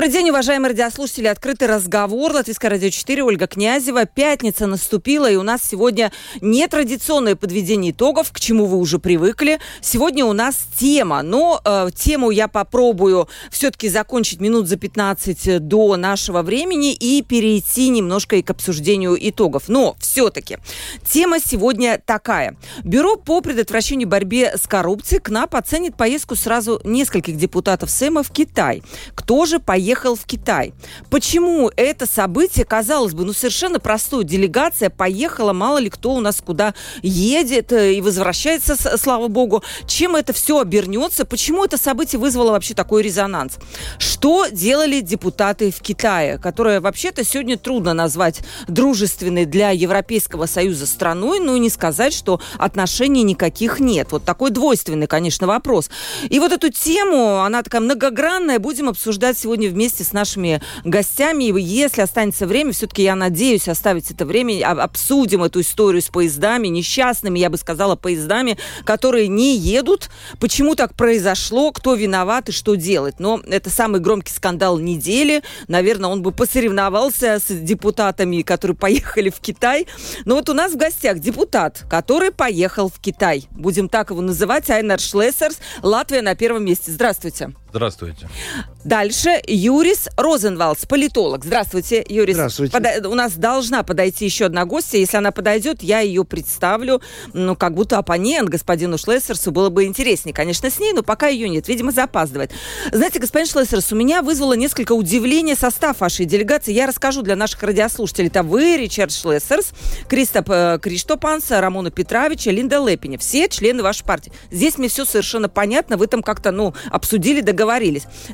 Добрый день, уважаемые радиослушатели. Открытый разговор. Латвийское радио 4. Ольга Князева. Пятница наступила, и у нас сегодня нетрадиционное подведение итогов, к чему вы уже привыкли. Сегодня у нас тема. Но э, тему я попробую все-таки закончить минут за 15 до нашего времени и перейти немножко и к обсуждению итогов. Но все-таки тема сегодня такая. Бюро по предотвращению борьбе с коррупцией КНАП оценит поездку сразу нескольких депутатов Сэма в Китай. Кто же поехал в Китай. Почему это событие, казалось бы, ну совершенно простое, делегация поехала, мало ли кто у нас куда едет э, и возвращается, слава богу. Чем это все обернется? Почему это событие вызвало вообще такой резонанс? Что делали депутаты в Китае, которая вообще-то сегодня трудно назвать дружественной для Европейского Союза страной, ну и не сказать, что отношений никаких нет. Вот такой двойственный, конечно, вопрос. И вот эту тему, она такая многогранная, будем обсуждать сегодня сегодня вместе с нашими гостями. И если останется время, все-таки я надеюсь оставить это время, обсудим эту историю с поездами, несчастными, я бы сказала, поездами, которые не едут. Почему так произошло, кто виноват и что делать. Но это самый громкий скандал недели. Наверное, он бы посоревновался с депутатами, которые поехали в Китай. Но вот у нас в гостях депутат, который поехал в Китай. Будем так его называть, Айнар Шлессерс. Латвия на первом месте. Здравствуйте. Здравствуйте. Дальше Юрис Розенвалдс, политолог. Здравствуйте, Юрис. Здравствуйте. Пода- у нас должна подойти еще одна гостья. Если она подойдет, я ее представлю. Ну, как будто оппонент господину Шлессерсу. Было бы интереснее, конечно, с ней, но пока ее нет. Видимо, запаздывает. Знаете, господин Шлессерс, у меня вызвало несколько удивления состав вашей делегации. Я расскажу для наших радиослушателей. Это вы, Ричард Шлессерс, Кристоп э, Криштопанс, Рамона Петровича, Линда Лепиня. Все члены вашей партии. Здесь мне все совершенно понятно. Вы там как-то, ну, обсудили, договорились.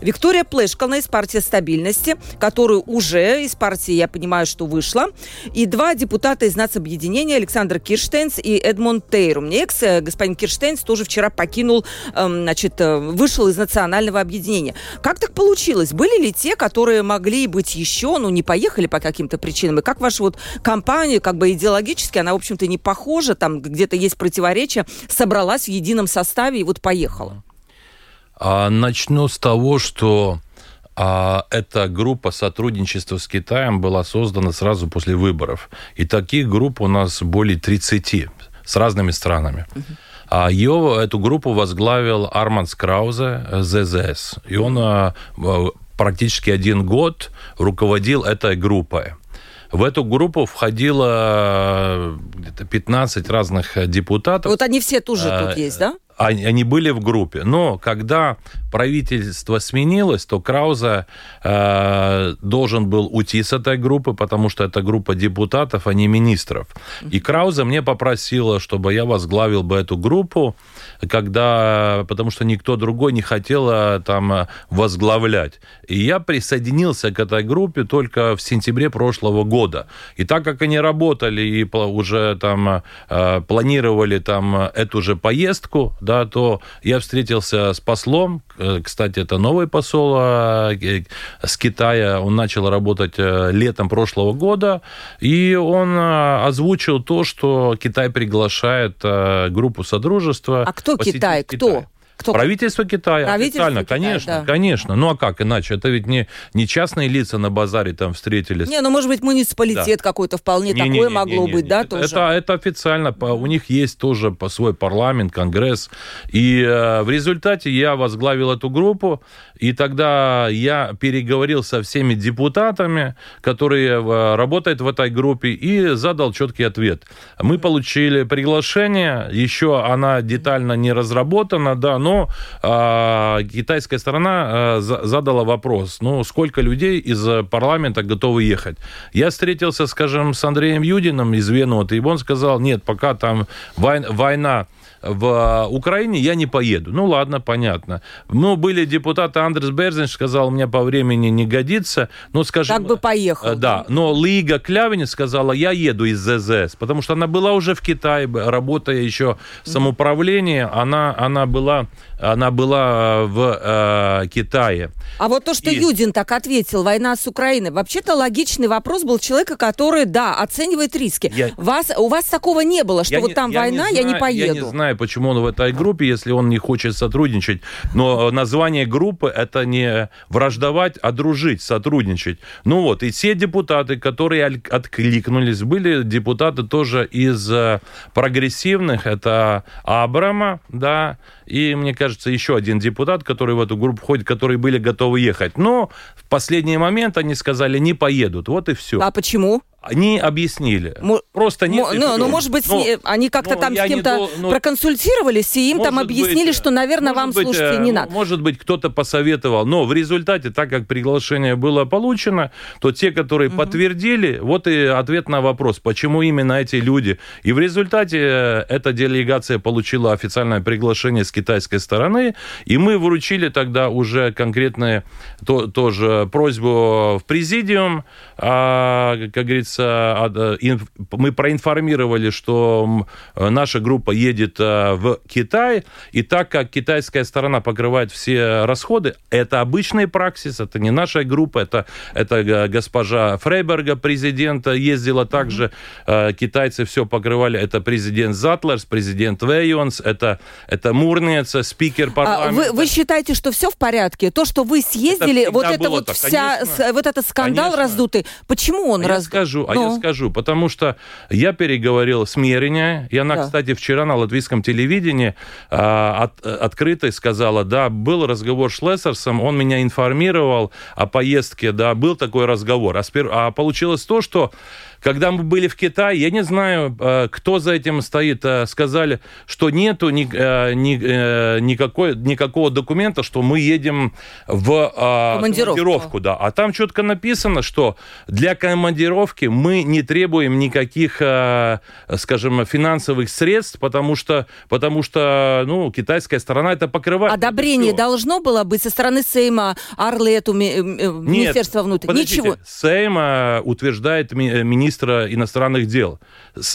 Виктория Плешкална из партии стабильности, которую уже из партии, я понимаю, что вышла. И два депутата из нацобъединения, Александр Кирштейнс и Эдмонд Тейру. Мне экс, э, господин Кирштейнс, тоже вчера покинул, эм, значит, э, вышел из национального объединения. Как так получилось? Были ли те, которые могли быть еще, ну, не поехали по каким-то причинам? И как ваша вот компания, как бы идеологически, она, в общем-то, не похожа, там где-то есть противоречия, собралась в едином составе и вот поехала? А, начну с того, что а эта группа сотрудничества с Китаем была создана сразу после выборов. И таких групп у нас более 30 с разными странами. А ее, эту группу возглавил Арман Скраузе, ЗЗС. И он а, практически один год руководил этой группой. В эту группу входило где-то 15 разных депутатов. Вот они все тоже тут есть, да? Они были в группе. Но когда правительство сменилось, то Крауза э, должен был уйти с этой группы, потому что это группа депутатов, а не министров. И Крауза мне попросила, чтобы я возглавил бы эту группу, когда, потому что никто другой не хотел э, там возглавлять. И я присоединился к этой группе только в сентябре прошлого года. И так как они работали и уже там э, планировали там эту же поездку, да, то я встретился с послом, Э, кстати, это новый посол э, с Китая. Он начал работать э, летом прошлого года. И он озвучил то, что Китай приглашает группу Содружества. А кто Китай? Кто? Кто? Правительство Китая. Правительство официально, Китая, конечно, да. конечно. Ну а как иначе? Это ведь не, не частные лица на базаре там встретились. Не, ну может быть муниципалитет да. какой-то вполне не, такое не, не, могло не, не, быть, не, да, это, тоже? Это, это официально. У них есть тоже свой парламент, конгресс. И э, в результате я возглавил эту группу, и тогда я переговорил со всеми депутатами, которые э, работают в этой группе, и задал четкий ответ. Мы получили приглашение, еще она детально не разработана, да, но э, китайская сторона э, задала вопрос, ну, сколько людей из парламента готовы ехать. Я встретился, скажем, с Андреем Юдиным из Венуты, и он сказал, нет, пока там война в Украине, я не поеду. Ну, ладно, понятно. Ну, были депутаты, Андрес Берзинш сказал, мне по времени не годится. Ну, скажем... Как бы поехал. Э, да, но Лига Клявинец сказала, я еду из ЗЗС, потому что она была уже в Китае, работая еще в самоуправлении, она, она была она была в э, Китае. А вот то, что и... Юдин так ответил, война с Украиной, вообще-то логичный вопрос был человека, который, да, оценивает риски. Я... Вас, у вас такого не было, что я вот не, там я война, не я знаю, не поеду. Я не знаю, почему он в этой группе, если он не хочет сотрудничать. Но название группы это не враждовать, а дружить, сотрудничать. Ну вот, и все депутаты, которые откликнулись, были депутаты тоже из э, прогрессивных, это Абрама, да, и, мне кажется, еще один депутат, который в эту группу входит, которые были готовы ехать. Но в последний момент они сказали, не поедут. Вот и все. А почему? Они объяснили. Мо... Просто нет. Ну, ну, может быть, но, они как-то там с кем-то дол... ну, проконсультировались, и им там объяснили, быть, что, наверное, вам, быть, слушайте, не ну, надо. Может быть, кто-то посоветовал. Но в результате, так как приглашение было получено, то те, которые угу. подтвердили, вот и ответ на вопрос, почему именно эти люди. И в результате э, эта делегация получила официальное приглашение с китайской стороны, и мы вручили тогда уже конкретную то, тоже просьбу в президиум, а, как говорится, а, мы проинформировали, что наша группа едет а, в Китай, и так как китайская сторона покрывает все расходы, это обычный праксис, это не наша группа, это, это госпожа Фрейберга, президента, ездила также, mm-hmm. китайцы все покрывали, это президент Затлерс, президент Вейонс, это, это Мурнец, спикер парламента. А вы, вы считаете, что все в порядке? То, что вы съездили, это вот это вот так, вся, конечно, вот этот скандал конечно. раздутый, почему он а раз... Я скажу, а я ну. скажу, потому что я переговорил с Мериня, и она, Да. кстати, вчера на латвийском телевидении а, от, открыто сказала, да, был разговор с Лессерсом, он меня информировал о поездке, да, был такой разговор. А, спер... а получилось то, что когда мы были в Китае, я не знаю, э, кто за этим стоит, э, сказали, что нету ни, э, ни, никакой, никакого документа, что мы едем в командировку. командировку да. А там четко написано, что для командировки мы не требуем никаких, скажем, финансовых средств, потому что, потому что ну, китайская сторона это покрывает. Одобрение это должно было быть со стороны Сейма, Арлету, Министерства внутренних? Ничего. Сейм утверждает министр министра иностранных дел.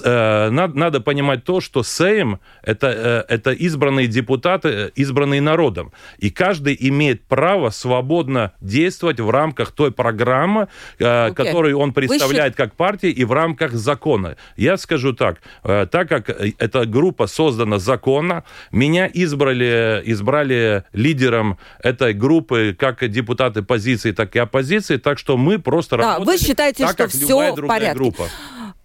Э, надо, надо понимать то, что Сейм это, э, это избранные депутаты, э, избранные народом. И каждый имеет право свободно действовать в рамках той программы, okay. которую он представляет как партия, и в рамках закона. Я скажу так, так как эта группа создана законно, меня избрали, избрали лидером этой группы как депутаты позиции, так и оппозиции, так что мы просто да, работаем вы считаете, так, что как все в порядке? Группа.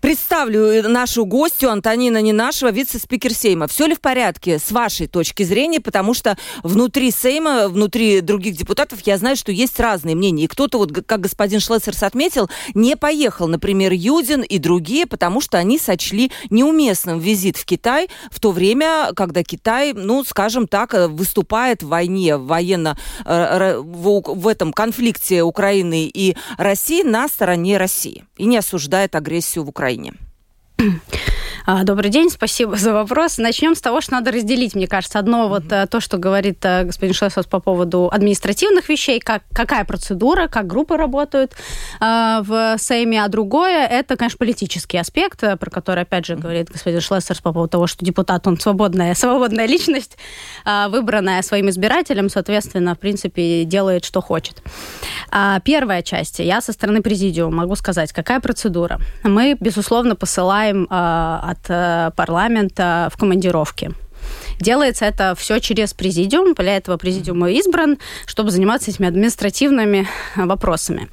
Представлю нашу гостью Антонина Ненашева, вице-спикер Сейма. Все ли в порядке с вашей точки зрения? Потому что внутри Сейма, внутри других депутатов, я знаю, что есть разные мнения. И кто-то, вот как господин Шлессерс отметил, не поехал, например, Юдин и другие, потому что они сочли неуместным визит в Китай в то время, когда Китай, ну, скажем так, выступает в войне, военно, э, в этом конфликте Украины и России на стороне России и не осуждает агрессию в Украине. Украине. А, добрый день, спасибо за вопрос. Начнем с того, что надо разделить, мне кажется, одно вот mm-hmm. то, что говорит э, господин Шлесос по поводу административных вещей, как, какая процедура, как группы работают э, в Сейме, а другое это, конечно, политический аспект, э, про который, опять же, говорит господин Шлессерс по поводу того, что депутат, он свободная, свободная личность, э, выбранная своим избирателем, соответственно, в принципе, делает, что хочет. А, первая часть. Я со стороны президиума могу сказать, какая процедура. Мы, безусловно, посылаем э, от э, парламента в командировке. Делается это все через президиум. Для этого президиум избран, чтобы заниматься этими административными э, вопросами.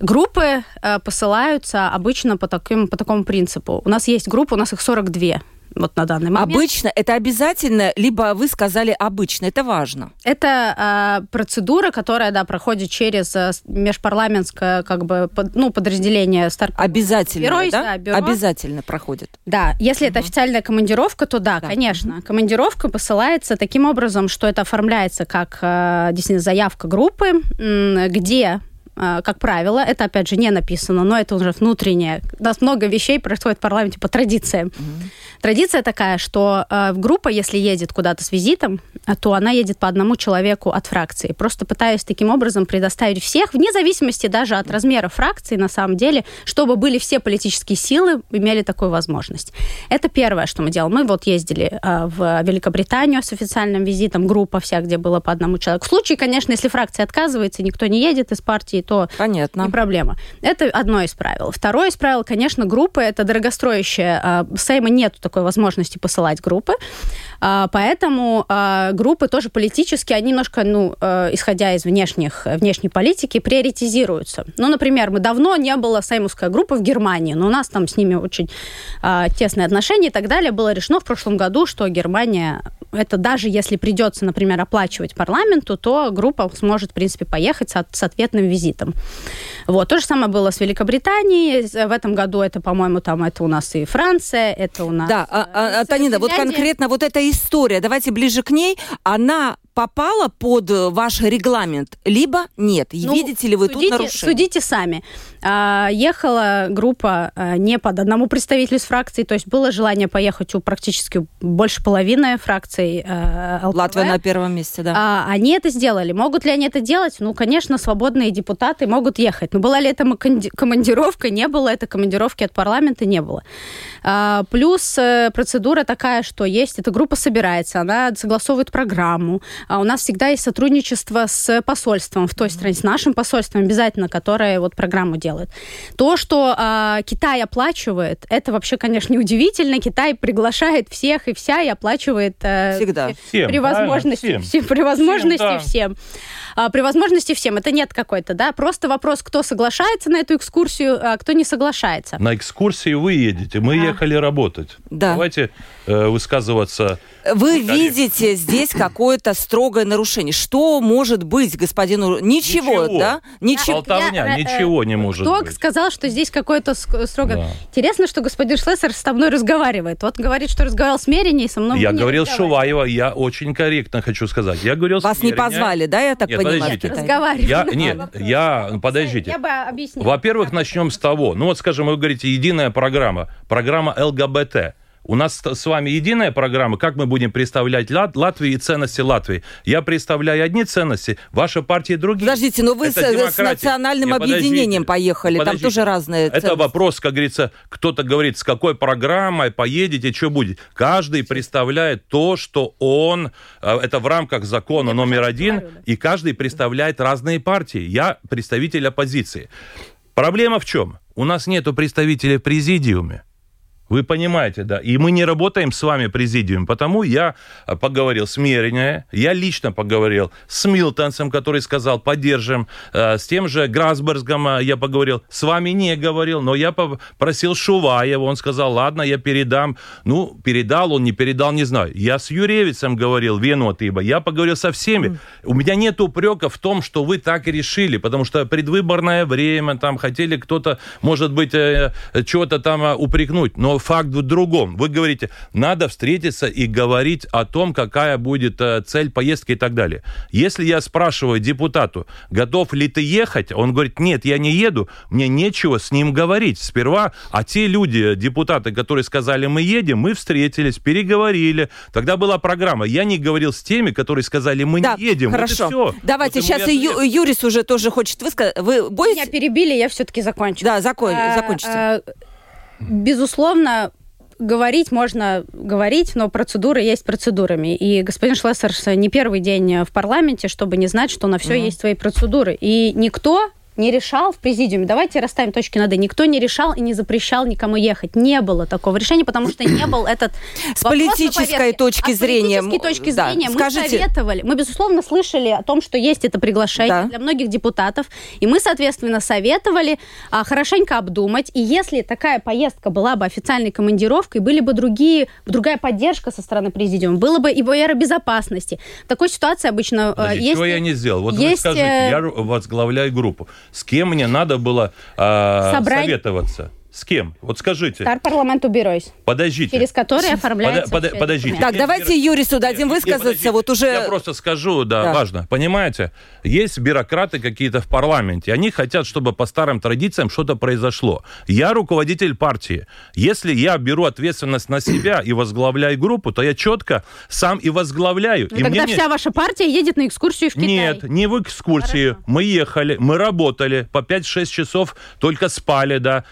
Группы э, посылаются обычно по, таким, по такому принципу. У нас есть группа, у нас их 42 вот на данный момент. Обычно это обязательно, либо вы сказали обычно, это важно. Это э, процедура, которая, да, проходит через э, межпарламентское, как бы, под, ну, подразделение Стар... Обязательно, бюро, да? да бюро. Обязательно проходит. Да, если угу. это официальная командировка, то да, да. конечно. Угу. Командировка посылается таким образом, что это оформляется как э, действительно заявка группы, где как правило, это, опять же, не написано, но это уже внутреннее. У нас много вещей происходит в парламенте по традициям. Mm-hmm. Традиция такая, что э, группа, если едет куда-то с визитом, э, то она едет по одному человеку от фракции. Просто пытаюсь таким образом предоставить всех, вне зависимости даже от размера фракции, на самом деле, чтобы были все политические силы, имели такую возможность. Это первое, что мы делаем. Мы вот ездили э, в Великобританию с официальным визитом, группа вся, где было по одному человеку. В случае, конечно, если фракция отказывается, никто не едет из партии, то Понятно. не проблема. Это одно из правил. Второе из правил, конечно, группы, это дорогостроящее. Сейма нету такой возможности посылать группы. А, поэтому а, группы тоже политически, они немножко, ну, э, исходя из внешних, внешней политики, приоритизируются. Ну, например, мы давно не было сеймовская группа в Германии, но у нас там с ними очень а, тесные отношения и так далее. Было решено в прошлом году, что Германия это даже если придется, например, оплачивать парламенту, то группа сможет, в принципе, поехать с, с ответным визитом. Вот. То же самое было с Великобританией. В этом году это, по-моему, там это у нас и Франция, это у нас... Да, а, а, Танина, вот конкретно вот эта история, давайте ближе к ней, она попала под э, ваш регламент, либо нет? Ну, Видите ли вы судите, тут нарушение? Судите сами. А, ехала группа а, не под одному представителю из фракции, то есть было желание поехать у практически больше половины фракций а, ЛПВ. Латвия на первом месте, да. А, они это сделали. Могут ли они это делать? Ну, конечно, свободные депутаты могут ехать. Но была ли это командировка? Не было. Это командировки от парламента не было. А, плюс э, процедура такая, что есть, эта группа собирается, она согласовывает программу, у нас всегда есть сотрудничество с посольством в той стране, с нашим посольством обязательно, которое вот программу делает. То, что э, Китай оплачивает, это вообще, конечно, неудивительно. Китай приглашает всех и вся и оплачивает э, всегда всем, при возможности всем. при возможности всем. Да. всем. А, при возможности всем. Это нет какой-то, да, просто вопрос, кто соглашается на эту экскурсию, а кто не соглашается. На экскурсию вы едете, мы а. ехали работать. Да. Давайте высказываться вы видите здесь какое-то строгое нарушение. Что может быть, господину? Ничего, ничего. да? Ничего. Болтовня, я, ничего не может кто быть. Сказал, что здесь какое-то строгое? Да. Интересно, что господин Шлессер со мной разговаривает. Вот говорит, что разговаривал с Мерине, и со мной Я говорил Шуваева, я очень корректно хочу сказать. Я говорил Вас не позвали, да, я так нет, понимаю? Подождите. Разговаривали. Я, нет, я, подождите. Я бы объяснила. Во-первых, начнем с того, ну вот, скажем, вы говорите, единая программа, программа ЛГБТ. У нас с вами единая программа, как мы будем представлять Лат Латвию и ценности Латвии. Я представляю одни ценности, ваша партия другие. Подождите, но вы с, с национальным Нет, объединением поехали, подождите. там тоже разные ценности. Это вопрос, как говорится, кто-то говорит, с какой программой поедете, что будет. Каждый представляет то, что он, э, это в рамках закона Я номер один, говорю, да. и каждый представляет разные партии. Я представитель оппозиции. Проблема в чем? У нас нету представителей в президиуме. Вы понимаете, да. И мы не работаем с вами президиум, потому я э, поговорил с Мерине, я лично поговорил с Милтонсом, который сказал, поддержим, э, с тем же Грасбергом э, я поговорил, с вами не говорил, но я попросил Шуваева, он сказал, ладно, я передам. Ну, передал он, не передал, не знаю. Я с Юревицем говорил, Венуатыба, я поговорил со всеми. Mm. У меня нет упрека в том, что вы так и решили, потому что предвыборное время, там хотели кто-то, может быть, чего-то там упрекнуть, но факт в другом. Вы говорите, надо встретиться и говорить о том, какая будет э, цель поездки и так далее. Если я спрашиваю депутату, готов ли ты ехать, он говорит, нет, я не еду, мне нечего с ним говорить. Сперва, а те люди, депутаты, которые сказали, мы едем, мы встретились, переговорили. Тогда была программа. Я не говорил с теми, которые сказали, мы да, не едем. Хорошо. Вот Давайте, вот сейчас и Ю, Юрис уже тоже хочет высказать. Вы боитесь? Меня перебили, я все-таки закончу. Да, закон, а, закончите. А, безусловно, говорить можно говорить, но процедуры есть процедурами. И господин Шлессерс не первый день в парламенте, чтобы не знать, что на все mm-hmm. есть свои процедуры. И никто не решал в президиуме, давайте расставим точки над «и». Никто не решал и не запрещал никому ехать. Не было такого решения, потому что не был этот С политической точки а зрения. С политической точки да, зрения скажите... мы советовали. Мы, безусловно, слышали о том, что есть это приглашение да. для многих депутатов. И мы, соответственно, советовали а, хорошенько обдумать. И если такая поездка была бы официальной командировкой, были бы другие, другая поддержка со стороны президиума, было бы и БР безопасности. В такой ситуации обычно... Подожди, есть, чего я не сделал? Вот есть, вы скажите, э, я возглавляю группу. С кем мне надо было э, советоваться? С кем? Вот скажите. Стар парламенту Беройс. Подождите. Через который оформляется Пода- все подождите. Так, давайте Юрису дадим Нет, высказаться. подождите. Вот уже... Я просто скажу, да, Да. важно. Понимаете, есть бюрократы какие-то в парламенте. Они хотят, чтобы по старым традициям что-то произошло. Я руководитель партии. Если я беру ответственность на себя и возглавляю группу, то я четко сам и возглавляю. Ну, и тогда мне не- вся ваша партия едет на экскурсию в Китай. Нет, не в экскурсии. Хорошо. Мы ехали, мы работали по 5-6 часов, только спали, да.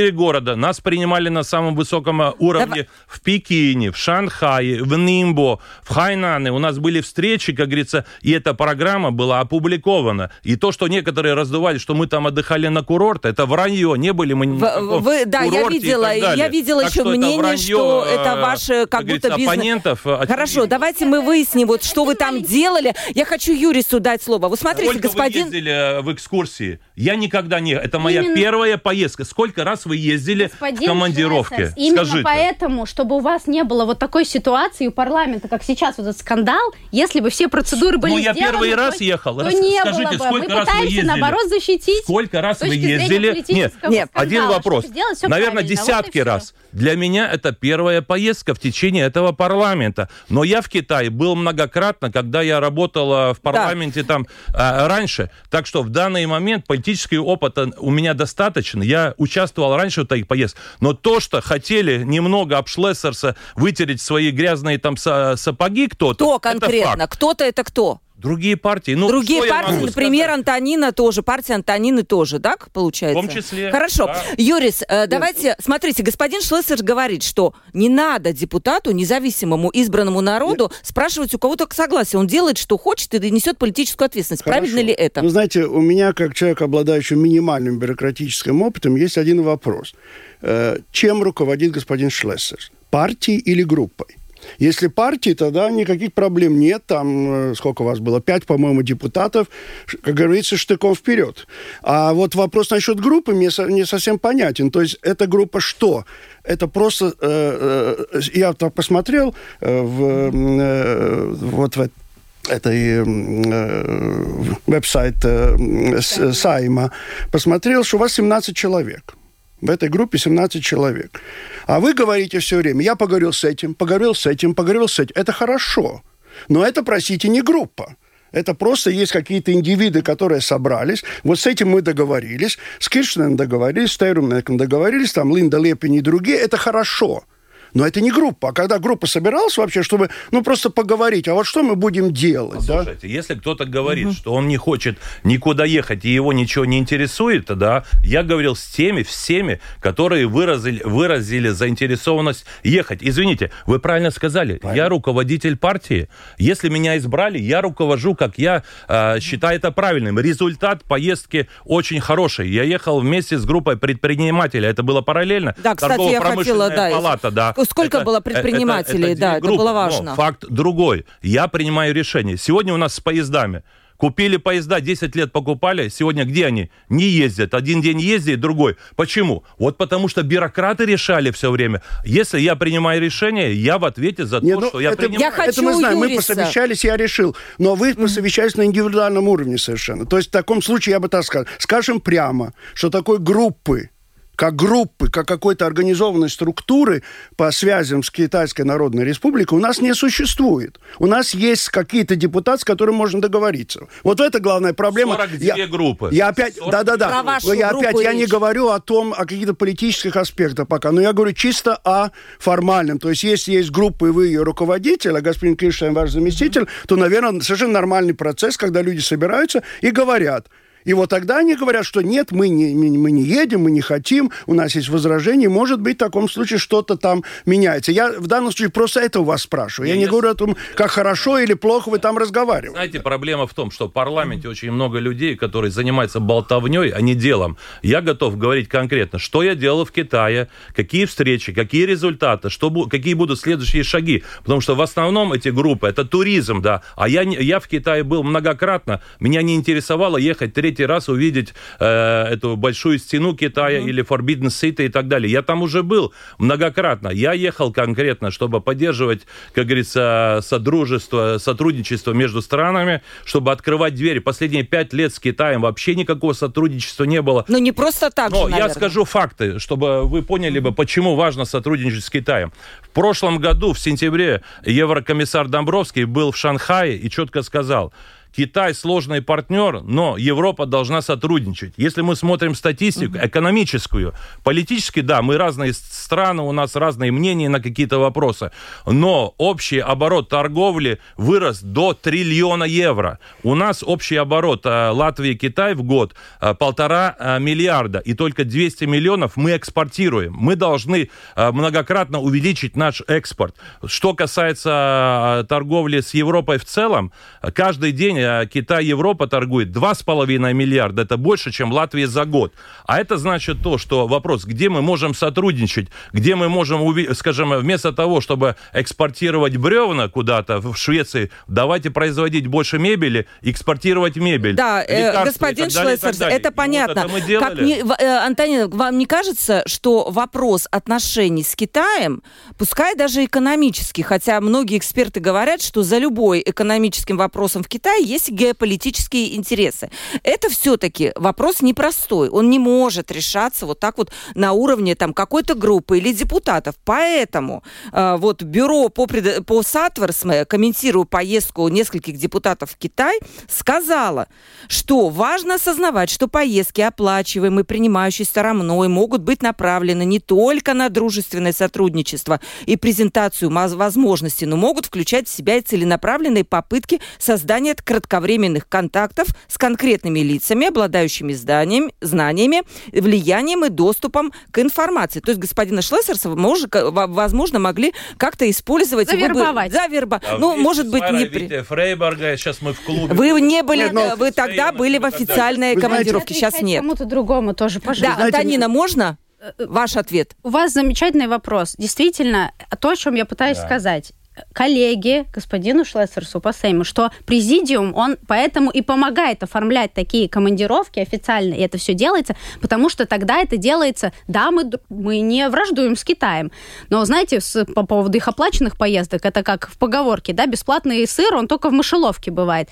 Четыре города. Нас принимали на самом высоком э, уровне Давай- в Пекине, в Шанхае, в Нимбо, в Хайнане. У нас были встречи, как говорится, и эта программа была опубликована. И то, что некоторые раздували, что мы там отдыхали на курорт, это вранье. Не были мы ни на В- каком вы- да, я видела, я видела Так еще что это мнение, вранье, что э, это ваше как будто говорится, бизнес. оппонентов. э, Хорошо, давайте мы выясним, вот что вы там делали. Я хочу Юрису дать слово. Вот смотрите, Сколько господин... вы ездили э, в экскурсии? Я никогда не... Это моя Именно- первая поездка. Сколько раз вы ездили Господин в командировке? Шлессерс, Именно Скажите. поэтому, чтобы у вас не было вот такой ситуации у парламента, как сейчас вот этот скандал, если бы все процедуры были Ну, я сделаны, первый то- раз ехал. то Рас- не скажите, было бы. сколько Мы раз вы пытаемся, ездили? наоборот, защитить. Сколько раз вы ездили? Нет, скандала, один вопрос. Наверное. Вот десятки всё. раз. Для меня это первая поездка в течение этого парламента. Но я в Китае был многократно, когда я работал в парламенте там а, раньше. Так что в данный момент политического опыта у меня достаточно. Я участвовал раньше в таких поездках. Но то, что хотели немного обшлессерса вытереть свои грязные там са- сапоги кто-то, Кто конкретно? Кто-то это кто? Другие партии. Ну, Другие партии, например, сказать? Антонина тоже, партия Антонины тоже, так получается? В том числе, Хорошо. да. Юрис, э, давайте, смотрите, господин Шлессер говорит, что не надо депутату, независимому избранному народу, спрашивать у кого-то согласие. Он делает, что хочет, и несет политическую ответственность. Хорошо. Правильно ли это? Ну, знаете, у меня, как человек, обладающий минимальным бюрократическим опытом, есть один вопрос. Э, Чем руководит господин Шлессер? Партией или группой? Если партии, тогда никаких проблем нет. Там, э, сколько у вас было? Пять, по-моему, депутатов. Как говорится, штыком вперед. А вот вопрос насчет группы мне со- не совсем понятен. То есть эта группа что? Это просто... э, э, я так посмотрел э, в, э, вот в этой э, веб-сайт э, Сайма, посмотрел, что у вас 17 человек. В этой группе 17 человек. А вы говорите все время, я поговорил с этим, поговорил с этим, поговорил с этим. Это хорошо. Но это, простите, не группа. Это просто есть какие-то индивиды, которые собрались. Вот с этим мы договорились. С Киршнером договорились, с Тейрумнеком договорились, там Линда Лепин и другие. Это хорошо. Но это не группа. А когда группа собиралась вообще, чтобы, ну, просто поговорить, а вот что мы будем делать, да? Слушайте, если кто-то говорит, что он не хочет никуда ехать и его ничего не интересует, да, я говорил с теми, всеми, которые выразили, выразили заинтересованность ехать. Извините, вы правильно сказали, я руководитель партии. Если меня избрали, я руковожу, как я э, считаю это правильным. Результат поездки очень хороший. Я ехал вместе с группой предпринимателей. Это было параллельно. Да, кстати, я хотела, да, палата, да. Сколько было предпринимателей, да, две это группы. было Но важно. факт другой. Я принимаю решение. Сегодня у нас с поездами. Купили поезда, 10 лет покупали, сегодня где они? Не ездят. Один день ездит, другой. Почему? Вот потому что бюрократы решали все время. Если я принимаю решение, я в ответе за Не, то, ну, что я это, принимаю. Я хочу это мы знаем, мы Юриса. посовещались, я решил. Но вы посовещались на индивидуальном уровне совершенно. То есть в таком случае я бы так сказал. Скажем прямо, что такой группы, как группы, как какой-то организованной структуры по связям с Китайской Народной Республикой у нас не существует. У нас есть какие-то депутаты, с которыми можно договориться. Вот это главная проблема. 42 я, группы. Я опять, 40. да-да-да. Я опять, я не говорю о том, о каких-то политических аспектах пока, но я говорю чисто о формальном. То есть, если есть группа, и вы ее руководитель, а господин Киршайн ваш заместитель, то, наверное, совершенно нормальный процесс, когда люди собираются и говорят. И вот тогда они говорят, что нет, мы не, мы не едем, мы не хотим, у нас есть возражения, может быть, в таком случае что-то там меняется. Я в данном случае просто это у вас спрашиваю. Я Не, не я- говорю о том, как хорошо или плохо вы там разговариваете. Знаете, проблема в том, что в парламенте очень много людей, которые занимаются болтовней, а не делом. Я готов говорить конкретно, что я делал в Китае, какие встречи, какие результаты, что, какие будут следующие шаги. Потому что в основном эти группы, это туризм, да. А я, я в Китае был многократно, меня не интересовало ехать третий третий раз увидеть э, эту большую стену Китая mm-hmm. или Forbidden City и так далее. Я там уже был многократно. Я ехал конкретно, чтобы поддерживать, как говорится, содружество, сотрудничество между странами, чтобы открывать двери. Последние пять лет с Китаем вообще никакого сотрудничества не было. Но не просто так Но же, я скажу факты, чтобы вы поняли бы, почему важно сотрудничать с Китаем. В прошлом году, в сентябре, еврокомиссар Домбровский был в Шанхае и четко сказал, Китай сложный партнер, но Европа должна сотрудничать. Если мы смотрим статистику угу. экономическую, политически, да, мы разные страны, у нас разные мнения на какие-то вопросы, но общий оборот торговли вырос до триллиона евро. У нас общий оборот э, Латвии и Китай в год э, полтора э, миллиарда, и только 200 миллионов мы экспортируем. Мы должны многократно увеличить наш экспорт. Что касается торговли с Европой в целом, каждый день Китай, Европа торгует 2,5 миллиарда. Это больше, чем Латвия за год. А это значит то, что вопрос, где мы можем сотрудничать, где мы можем, скажем, вместо того, чтобы экспортировать бревна куда-то в Швеции, давайте производить больше мебели, экспортировать мебель. Да, э, господин Шлессер, это понятно. Вот это как не, э, Антонина, вам не кажется, что вопрос отношений с Китаем, пускай даже экономический, хотя многие эксперты говорят, что за любой экономическим вопросом в Китае есть геополитические интересы. Это все-таки вопрос непростой. Он не может решаться вот так вот на уровне там какой-то группы или депутатов. Поэтому э, вот бюро по, пред... по Сатверсме, комментируя поездку нескольких депутатов в Китай, сказала, что важно осознавать, что поездки, оплачиваемые принимающей стороной, могут быть направлены не только на дружественное сотрудничество и презентацию возможностей, но могут включать в себя и целенаправленные попытки создания кратковременных контактов с конкретными лицами, обладающими зданием, знаниями, влиянием и доступом к информации. То есть господина Шлессерса, может, возможно, могли как-то использовать... Завербовать. Бы, заверба... А ну, может быть, не... Витя Фрейберга, сейчас мы в клубе. Вы не были, нет, но... вы тогда были в официальной командировке, сейчас нет. Кому-то другому тоже, пожалуйста. Да, Антонина, можно? Ваш ответ. У вас замечательный вопрос. Действительно, то, о чем я пытаюсь да. сказать коллеге, господину Шлессерсу Сейму, что президиум, он поэтому и помогает оформлять такие командировки официально, и это все делается, потому что тогда это делается, да, мы, мы не враждуем с Китаем, но, знаете, с, по поводу их оплаченных поездок, это как в поговорке, да, бесплатный сыр, он только в мышеловке бывает.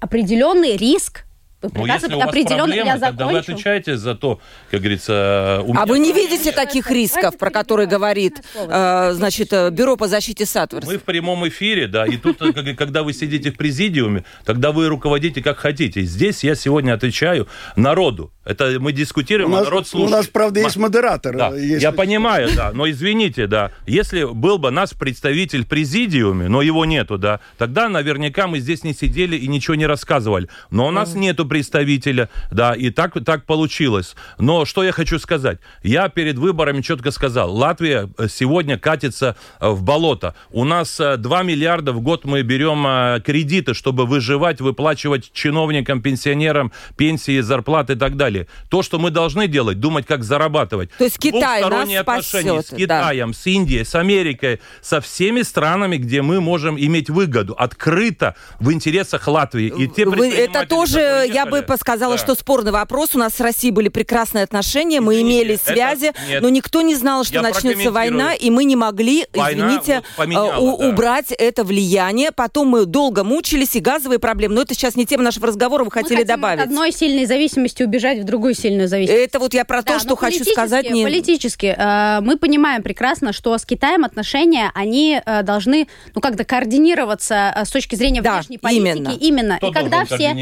Определенный риск ну, если у вас определенно проблемы, тогда вы отвечаете за то, как говорится... У а вы не видите таких рисков, про которые говорит, э, значит, э, Бюро по защите Сатверс? Мы в прямом эфире, да, и тут, э, когда вы сидите в президиуме, тогда вы руководите как хотите. Здесь я сегодня отвечаю народу. Это мы дискутируем, у нас, а народ слушает. У нас, правда, есть модератор. Да, если... Я понимаю, да, но извините, да, если был бы наш представитель в президиуме, но его нету, да, тогда наверняка мы здесь не сидели и ничего не рассказывали. Но у нас нету представителя, да, и так, так получилось. Но что я хочу сказать? Я перед выборами четко сказал, Латвия э, сегодня катится э, в болото. У нас 2 э, миллиарда в год мы берем кредиты, чтобы выживать, выплачивать чиновникам, пенсионерам пенсии, зарплаты и так далее. То, что мы должны делать, думать, как зарабатывать. То есть Китай нас отношения с Китаем, да. с Индией, с Америкой, со всеми странами, где мы можем иметь выгоду открыто в интересах Латвии. И те Вы, это тоже я бы сказала, да. что спорный вопрос. У нас с Россией были прекрасные отношения, мы извините, имели связи, это... но никто не знал, что я начнется война, и мы не могли, война извините, вот э, у, да. убрать это влияние. Потом мы долго мучились, и газовые проблемы. Но это сейчас не тема нашего разговора, вы хотели мы добавить. от одной сильной зависимости убежать в другую сильную зависимость. Это вот я про да, то, что хочу сказать. Не... Политически. Э, мы понимаем прекрасно, что с Китаем отношения, они э, должны, ну, как-то координироваться с точки зрения да, внешней политики. Именно. именно. Кто и когда все...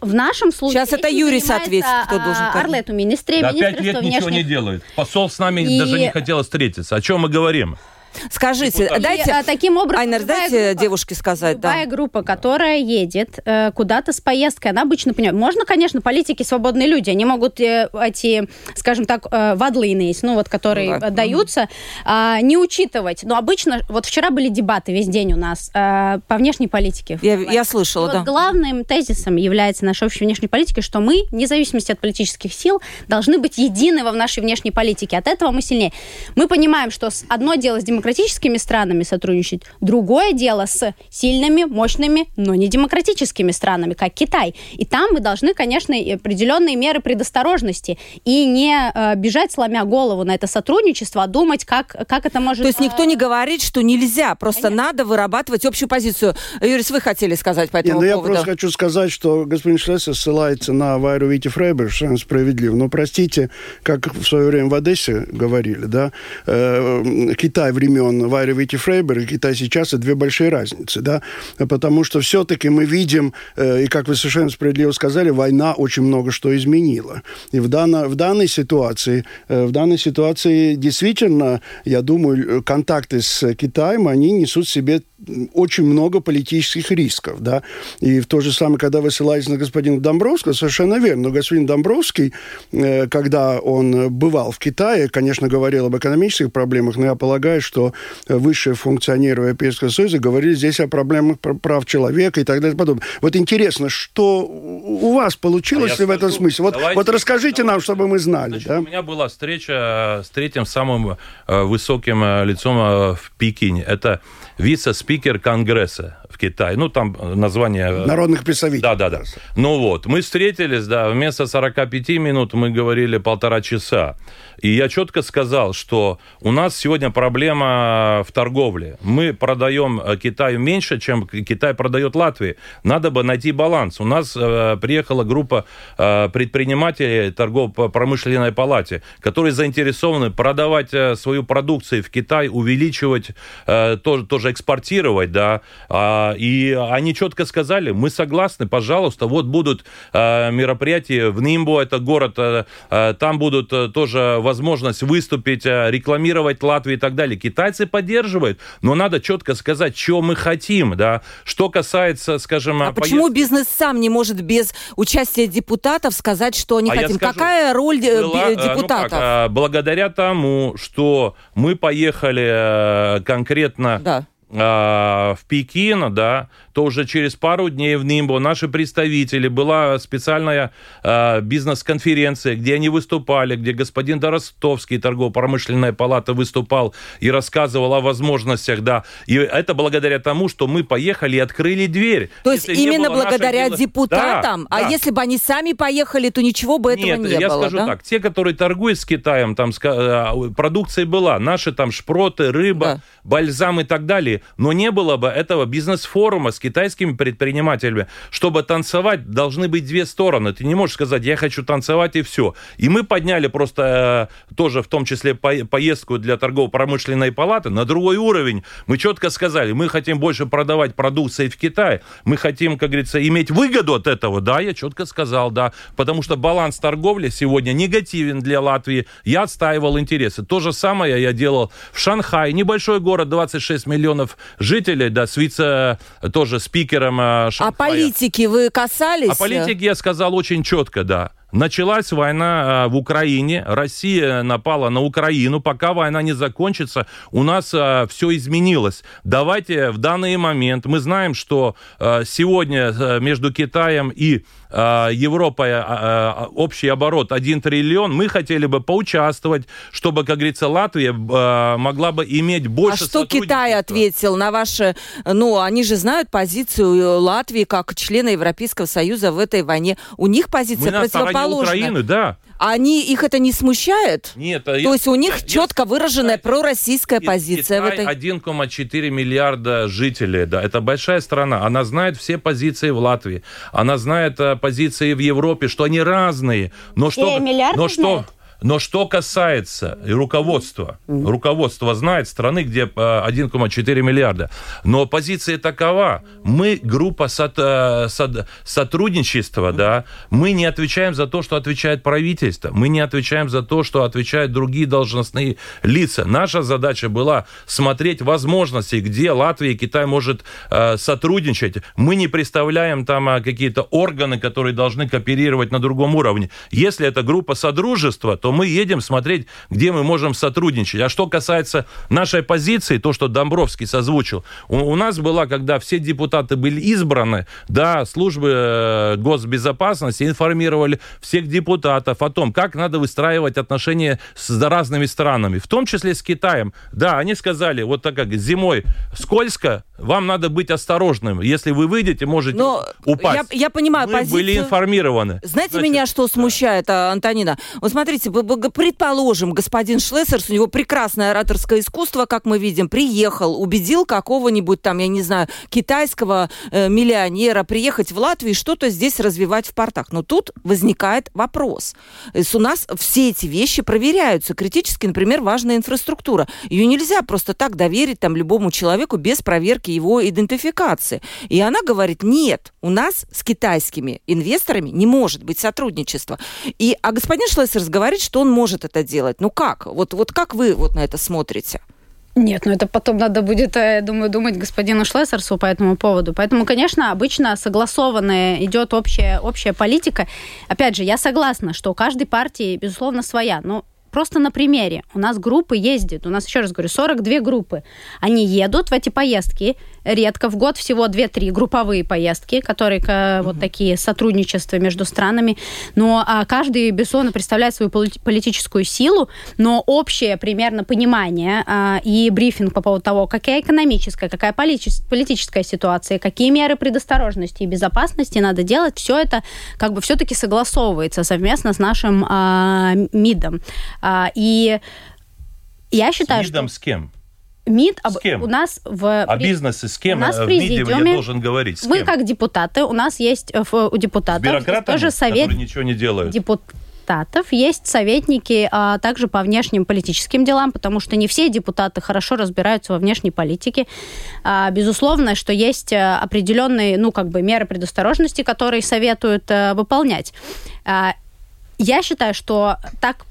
В нашем случае... Сейчас это Юрис ответит, кто должен... Арлету, министре, да, пять лет внешних... ничего не делает. Посол с нами и... даже не хотел встретиться. О чем мы говорим? Скажите, Депутат. дайте, и, а, таким образом, Айнер, дайте группа, девушке сказать. Любая да. группа, которая едет э, куда-то с поездкой, она обычно понимает. Можно, конечно, политики свободные люди, они могут э, эти, скажем так, э, вадлины, ну вот, которые ну, да. даются, э, не учитывать. Но обычно, вот вчера были дебаты весь день у нас э, по внешней политике. Я, я слышала, и да. Вот главным тезисом является нашей общей внешней политики, что мы, вне зависимости от политических сил, должны быть едины во нашей внешней политике. От этого мы сильнее. Мы понимаем, что одно дело с демократией, демократическими странами сотрудничать. Другое дело с сильными, мощными, но не демократическими странами, как Китай. И там мы должны, конечно, определенные меры предосторожности и не э, бежать, сломя голову на это сотрудничество, а думать, как, как это может... То есть никто не говорит, что нельзя, просто конечно. надо вырабатывать общую позицию. Юрис, вы хотели сказать по этому Нет, ну, поводу? Я просто хочу сказать, что господин Шлессер ссылается на Вайру Вити Фрейбер, совершенно справедливо. Но, простите, как в свое время в Одессе говорили, да, э, Китай времен Вайры Вити Фрейбер и Китай сейчас – это две большие разницы, да, потому что все-таки мы видим, э, и как вы совершенно справедливо сказали, война очень много что изменила. И в, данно, в данной ситуации, э, в данной ситуации действительно, я думаю, контакты с Китаем, они несут в себе очень много политических рисков, да, и в то же самое, когда вы ссылаетесь на господина Домбровского, совершенно верно, но господин Домбровский, э, когда он бывал в Китае, конечно, говорил об экономических проблемах, но я полагаю, что высшие функционеры Европейского Союза говорили здесь о проблемах прав человека и так далее и подобное. Вот интересно, что у вас получилось а ли в этом смысле? Вот, давайте, вот расскажите давайте, нам, чтобы мы знали. Значит, да? У меня была встреча с третьим самым э, высоким э, лицом в Пекине. Это вице-спикер Конгресса в Китае. Ну, там название... Народных представителей. Да, да, да. Ну вот, мы встретились, да, вместо 45 минут мы говорили полтора часа. И я четко сказал, что у нас сегодня проблема в торговле. Мы продаем э, Китаю меньше, чем Китай продает Латвии. Надо бы найти баланс. У нас э, приехала группа э, предпринимателей торгово-промышленной палате, которые заинтересованы продавать э, свою продукцию в Китай, увеличивать, э, тоже, тоже экспортировать, да. А, и они четко сказали, мы согласны, пожалуйста, вот будут э, мероприятия в Нимбо, это город, э, э там будут э, тоже возможность выступить, рекламировать Латвию и так далее. Китайцы поддерживают, но надо четко сказать, что мы хотим, да. Что касается, скажем... А почему бизнес сам не может без участия депутатов сказать, что они а хотим? Скажу, Какая роль была, депутатов? Ну как, благодаря тому, что мы поехали конкретно... Да в Пекин, да, то уже через пару дней в Нимбо наши представители, была специальная э, бизнес-конференция, где они выступали, где господин Доростовский, торгово-промышленная палата, выступал и рассказывал о возможностях, да. И это благодаря тому, что мы поехали и открыли дверь. То есть если именно благодаря дела... депутатам? Да, а да. если бы они сами поехали, то ничего бы этого Нет, не я было, скажу да? так, те, которые торгуют с Китаем, там э, продукция была, наши там шпроты, рыба, да. бальзам и так далее, но не было бы этого бизнес-форума с китайскими предпринимателями. Чтобы танцевать, должны быть две стороны. Ты не можешь сказать, я хочу танцевать и все. И мы подняли просто э, тоже в том числе по поездку для торгово-промышленной палаты на другой уровень. Мы четко сказали, мы хотим больше продавать продукции в Китае. Мы хотим, как говорится, иметь выгоду от этого. Да, я четко сказал, да. Потому что баланс торговли сегодня негативен для Латвии. Я отстаивал интересы. То же самое я делал в Шанхае. Небольшой город, 26 миллионов жителей, да, с вице тоже спикером Шанхая. А политики вы касались? А политики я сказал очень четко, да. Началась война в Украине, Россия напала на Украину. Пока война не закончится, у нас все изменилось. Давайте в данный момент, мы знаем, что сегодня между Китаем и Европой общий оборот 1 триллион, мы хотели бы поучаствовать, чтобы, как говорится, Латвия могла бы иметь больше А что Китай ответил на ваши... Ну, они же знают позицию Латвии как члена Европейского Союза в этой войне. У них позиция противоположная положено. Украины, да. Они их это не смущает? Нет. То я, есть у них я, четко выраженная Китай, пророссийская позиция Китай в этой. 1,4 миллиарда жителей, да, это большая страна. Она знает все позиции в Латвии, она знает э, позиции в Европе, что они разные, но что, но что, но что касается руководства, руководство знает страны, где 1,4 э, миллиарда, но позиция такова, мы группа сот, э, сот, сотрудничества, да, мы не отвечаем за то, что отвечает правительство, мы не отвечаем за то, что отвечают другие должностные лица. Наша задача была смотреть возможности, где Латвия и Китай может э, сотрудничать. Мы не представляем там э, какие-то органы, которые должны кооперировать на другом уровне. Если это группа содружества, то то мы едем смотреть, где мы можем сотрудничать. А что касается нашей позиции, то, что Домбровский созвучил, у, у нас была, когда все депутаты были избраны, да, службы э, госбезопасности информировали всех депутатов о том, как надо выстраивать отношения с разными странами, в том числе с Китаем. Да, они сказали, вот так как зимой скользко, вам надо быть осторожным. Если вы выйдете, можете Но упасть. Я, я понимаю Мы позицию. были информированы. Знаете, Значит, меня что смущает, а, Антонина? Вот смотрите, предположим, господин Шлессерс, у него прекрасное ораторское искусство, как мы видим, приехал, убедил какого-нибудь там, я не знаю, китайского э, миллионера приехать в Латвию и что-то здесь развивать в портах. Но тут возникает вопрос. Есть у нас все эти вещи проверяются. Критически, например, важная инфраструктура. Ее нельзя просто так доверить там любому человеку без проверки его идентификации. И она говорит, нет, у нас с китайскими инвесторами не может быть сотрудничества. И, а господин Шлессерс говорит, что он может это делать. Ну как? Вот, вот как вы вот на это смотрите? Нет, ну это потом надо будет, э, я думаю, думать господину Шлессерсу по этому поводу. Поэтому, конечно, обычно согласованная идет общая, общая политика. Опять же, я согласна, что у каждой партии, безусловно, своя. Но просто на примере. У нас группы ездят, у нас, еще раз говорю, 42 группы. Они едут в эти поездки, редко в год всего 2-3 групповые поездки, которые mm-hmm. вот такие сотрудничества между странами. Но а, каждый, безусловно, представляет свою политическую силу, но общее примерно понимание а, и брифинг по поводу того, какая экономическая, какая политическая ситуация, какие меры предосторожности и безопасности надо делать, все это как бы все-таки согласовывается совместно с нашим а, МИДом. А, и я считаю, с МИДом что... с кем? МИД с кем? у нас в... А бизнесе с кем у нас в МИДе я президиуме должен говорить? С Мы кем? как депутаты, у нас есть э, у депутатов тоже совет ничего не делают? депутатов, есть советники а также по внешним политическим делам, потому что не все депутаты хорошо разбираются во внешней политике. А, безусловно, что есть э, определенные, ну, как бы меры предосторожности, которые советуют э, выполнять. А, я считаю, что так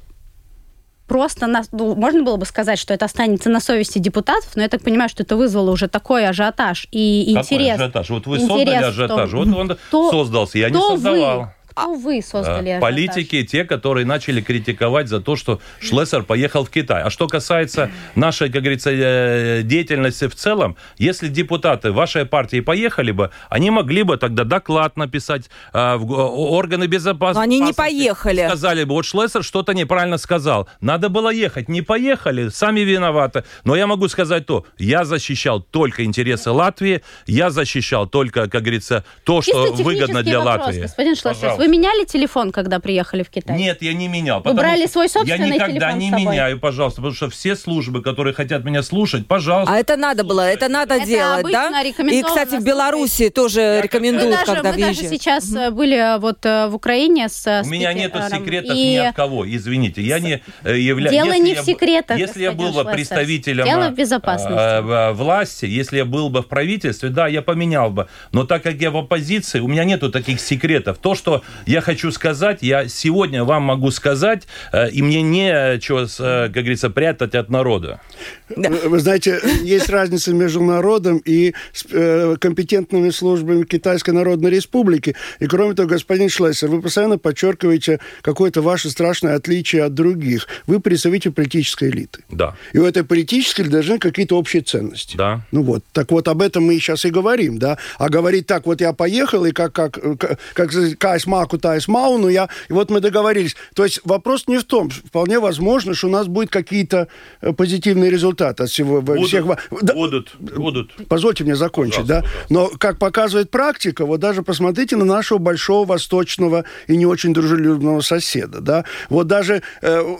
просто нас, ну, можно было бы сказать, что это останется на совести депутатов, но я так понимаю, что это вызвало уже такой ажиотаж и Какой интерес. ажиотаж? Вот вы интерес создали в том- ажиотаж, вот он Кто- создался, я не кто создавал. Вы? Кто вы создали Э, ажиотаж? Политики, те, которые начали критиковать за то, что Шлессер поехал в Китай. А что касается нашей, как говорится, э, деятельности в целом, если депутаты вашей партии поехали бы, они могли бы тогда доклад написать э, в органы безопасности. Но они не поехали. Сказали бы, вот Шлессер что-то неправильно сказал. Надо было ехать. Не поехали, сами виноваты. Но я могу сказать то, я защищал только интересы Латвии, я защищал только, как говорится, то, Чисто что выгодно для вопрос, Латвии. Господин Пожалуйста. вы меняли телефон, когда приехали в Китай? Нет, я не менял. потому брали свой собственный Я никогда телефон не с собой? меняю, пожалуйста, потому что все службы, которые хотят меня слушать, пожалуйста. А это надо было, это надо Это делать, да? И, кстати, в Беларуси тоже Я рекомендуют, даже, когда мы даже сейчас э, были э, вот э, в Украине с У меня нет секретов и ни от кого, извините. Я не являюсь... Дело если не я в секретах, Если я был бы представителем Дело в безопасности. власти, если я был бы в правительстве, да, я поменял бы. Но так как я в оппозиции, у меня нету таких секретов. То, что я хочу сказать, я сегодня вам могу сказать, э, и мне нечего, с, э, как говорится, прятать от народа. Вы вы знаете, есть разница между народом и э, компетентными службами Китайской Народной Республики. И кроме того, господин Шлессер, вы постоянно подчеркиваете какое-то ваше страшное отличие от других. Вы представитель политической элиты. Да. И у этой политической должны какие-то общие ценности. Да. Ну вот, так вот об этом мы сейчас и говорим, да. А говорить так, вот я поехал, и как, как, как, как кайс маку, тайс мауну, я, и вот мы договорились. То есть вопрос не в том, вполне возможно, что у нас будут какие-то э, позитивные результаты от всего, Будут, всех... Да, будут, будут. Позвольте мне закончить, Пожалуйста, да? Но, как показывает практика, вот даже посмотрите на нашего большого восточного и не очень дружелюбного соседа, да? Вот даже э,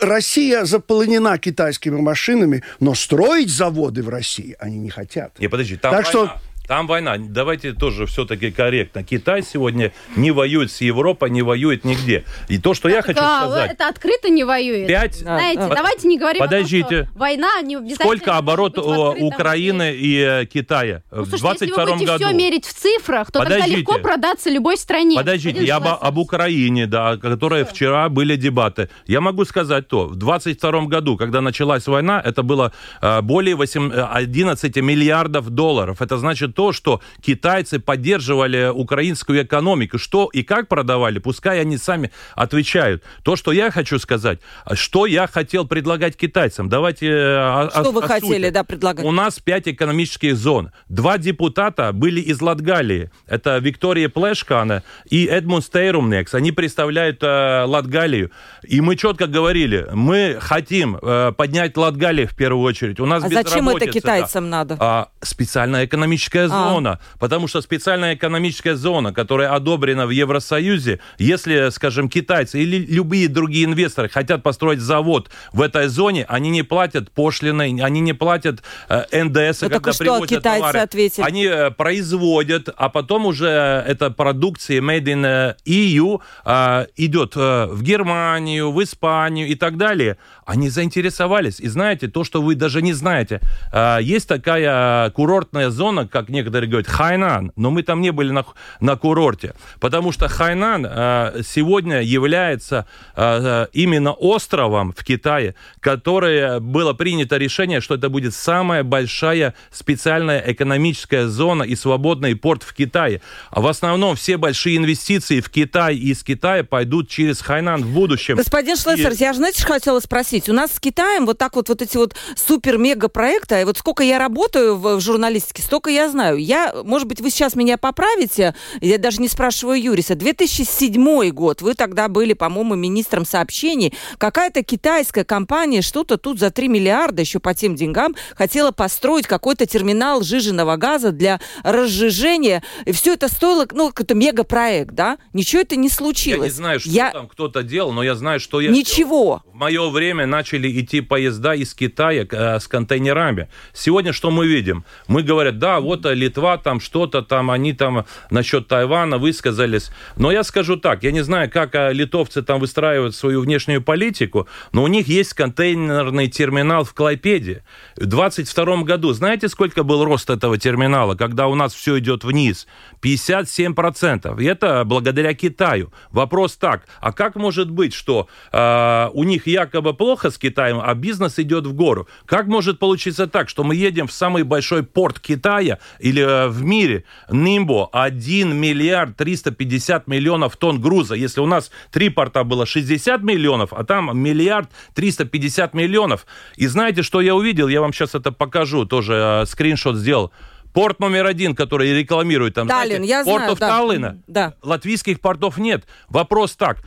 Россия заполнена китайскими машинами, но строить заводы в России они не хотят. Не, подожди, там Так война. что- Там война. Давайте тоже все-таки корректно. Китай сегодня не воюет с Европой, не воюет нигде. И то, что я хочу Да, сказать... это открыто не воюет. Пять... Знаете, Да. давайте не говорим Подождите. о том, что война не обязательно Сколько оборот у Украины и э, Китая Ну, в слушайте, если 22 вы будете году? все мерить в цифрах, то тогда Подождите. легко продаться любой стране. Подождите, я об, об Украине, да, о которой вчера были дебаты. Я могу сказать то, в 22 году, когда началась война, это было э, более 8, э, 11 миллиардов долларов. Это значит то, что китайцы поддерживали украинскую экономику. Что и как продавали, пускай они сами отвечают. То, что я хочу сказать, что я хотел предлагать китайцам. Давайте э, Что о, вы о хотели, сути. да, предлагать? У нас пять экономических зон. Два депутата были из Латгалии. Это Виктория Плешкана и Эдмунд Стейрумнекс. Они представляют э, Латгалию. И мы четко говорили, мы хотим э, поднять Латгалию в первую очередь. У нас а зачем это китайцам да. надо? А, специальная экономическая а. зона. Потому что специальная экономическая зона, которая одобрена в Евросоюзе, если, скажем, китайцы или любые другие инвесторы хотят построить завод в этой зоне, они не платят пошлины, они не платят э, НДС, ну, когда привозят китайцы товары. Ответили. Они э, производят, а потом уже эта продукция made in э, EU э, идет э, в Германию, в Испанию и так далее. Они заинтересовались. И знаете, то, что вы даже не знаете, э, есть такая курортная зона, как некоторые говорят, Хайнан, но мы там не были на, на курорте, потому что Хайнан э, сегодня является э, именно островом в Китае, которое было принято решение, что это будет самая большая специальная экономическая зона и свободный порт в Китае. А в основном все большие инвестиции в Китай и из Китая пойдут через Хайнан в будущем. Господин Шлессер, и... я же, знаете, что хотела спросить? У нас с Китаем вот так вот, вот эти вот супер-мега проекты, и вот сколько я работаю в, в журналистике, столько я знаю. Я, может быть, вы сейчас меня поправите, я даже не спрашиваю Юриса. 2007 год, вы тогда были, по-моему, министром сообщений. Какая-то китайская компания что-то тут за 3 миллиарда еще по тем деньгам хотела построить какой-то терминал жиженного газа для разжижения. И все это стоило, ну, какой-то мегапроект, да? Ничего это не случилось. Я не знаю, что я... там кто-то делал, но я знаю, что я Ничего. Делал. В мое время начали идти поезда из Китая э, с контейнерами. Сегодня что мы видим? Мы говорят, да, вот Литва там что-то там, они там насчет Тайвана высказались. Но я скажу так, я не знаю, как э, литовцы там выстраивают свою внешнюю политику, но у них есть контейнерный терминал в Клайпеде. В 22 году, знаете, сколько был рост этого терминала, когда у нас все идет вниз? 57%. И это благодаря Китаю. Вопрос так, а как может быть, что э, у них якобы плохо с Китаем, а бизнес идет в гору? Как может получиться так, что мы едем в самый большой порт Китая или э, в мире, Нимбо, 1 миллиард 350 миллионов тонн груза, если у нас три порта было 60 миллионов, а там миллиард 350 миллионов. И знаете, что я увидел? Я вам сейчас это покажу, тоже э, скриншот сделал. Порт номер один, который рекламирует там, Таллин, знаете, я портов знаю, да. Таллина. Да. Латвийских портов нет. Вопрос так.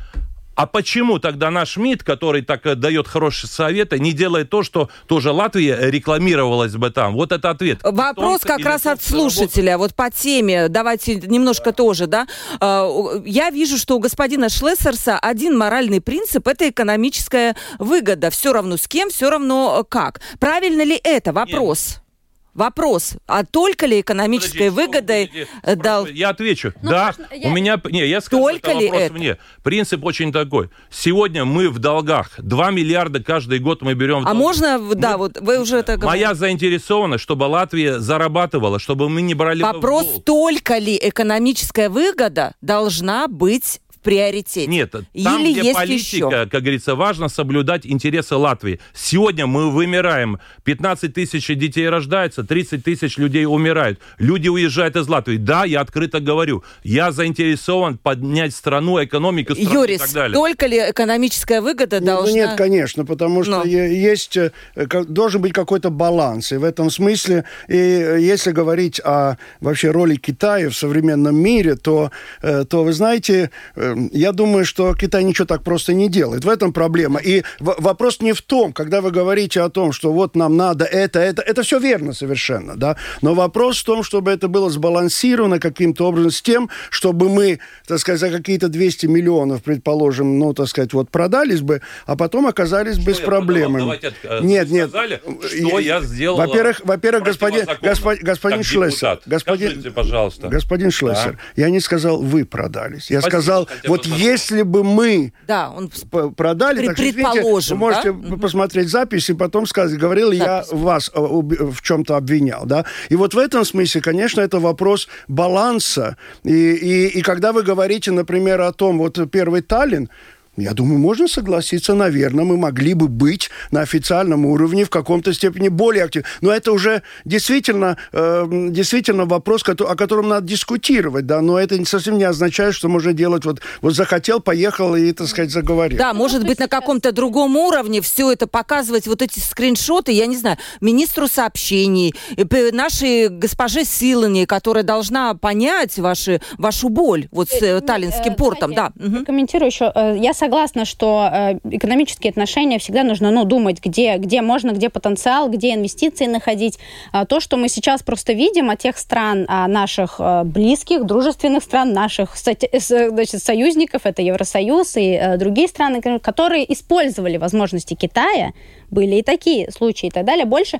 А почему тогда наш МИД, который так э, дает хорошие советы, не делает то, что тоже Латвия рекламировалась бы там? Вот это ответ. Вопрос как раз от слушателя. Вот по теме, давайте немножко тоже, да. А, я вижу, что у господина Шлессерса один моральный принцип – это экономическая выгода. Все равно с кем, все равно э, как. Правильно ли это? Вопрос. Нет. Вопрос, а только ли экономической Подождите, выгодой э, дал... Я отвечу. Ну, да, можно, я... у меня... Не, я скажу, только это ли вопрос это? мне. Принцип очень такой. Сегодня мы в долгах. 2 миллиарда каждый год мы берем в А можно, мы... да, вот вы уже это говорите. Моя заинтересованность, чтобы Латвия зарабатывала, чтобы мы не брали Вопрос, только ли экономическая выгода должна быть приоритете? Нет, там, Или где есть политика, еще? как говорится, важно соблюдать интересы Латвии. Сегодня мы вымираем. 15 тысяч детей рождается, 30 тысяч людей умирают. Люди уезжают из Латвии. Да, я открыто говорю. Я заинтересован поднять страну, экономику страны Юрис, и так далее. только ли экономическая выгода ну, должна... Нет, конечно, потому что Но. есть, э, должен быть какой-то баланс. И в этом смысле, и если говорить о вообще роли Китая в современном мире, то, э, то вы знаете, э, я думаю, что Китай ничего так просто не делает. В этом проблема. И вопрос не в том, когда вы говорите о том, что вот нам надо это, это, это все верно совершенно, да. Но вопрос в том, чтобы это было сбалансировано каким-то образом с тем, чтобы мы, так сказать, за какие-то 200 миллионов, предположим, ну, так сказать, вот продались бы, а потом оказались что без проблем. Давайте, э, нет, нет. Сказали, что я, я сделал. Во-первых, во-первых, господин, господин, господин Шлессер, господин, Скажите, пожалуйста. господин Шлессер, да? я не сказал, вы продались. Я Спасибо, сказал, вот если бы мы да, он продали, так предположим, вы можете да? посмотреть запись и потом сказать, говорил Запись. я вас э, в чем-то обвинял, да. И вот в этом смысле, конечно, это вопрос баланса. И, и, и когда вы говорите, например, о том, вот первый Таллин, Я думаю, можно согласиться, наверное, мы могли бы быть на официальном уровне в каком-то степени более активны. Но это уже действительно, э, действительно вопрос, о котором надо дискутировать, да, но это совсем не означает, что можно делать вот, вот захотел, поехал и, так сказать, заговорил. Да, может быть, на каком-то другом уровне все это показывать, вот эти скриншоты, я не знаю, министру сообщений, нашей госпоже Силане, которая должна понять ваши, вашу боль вот с э, Таллинским портом, да. Комментирую еще. Я согласна, что э, экономические отношения всегда нужно ну, думать, где, где можно, где потенциал, где инвестиции находить. А то, что мы сейчас просто видим от тех стран а, наших э, близких, дружественных стран, наших значит, союзников, это Евросоюз и э, другие страны, которые использовали возможности Китая, были и такие случаи и так далее, больше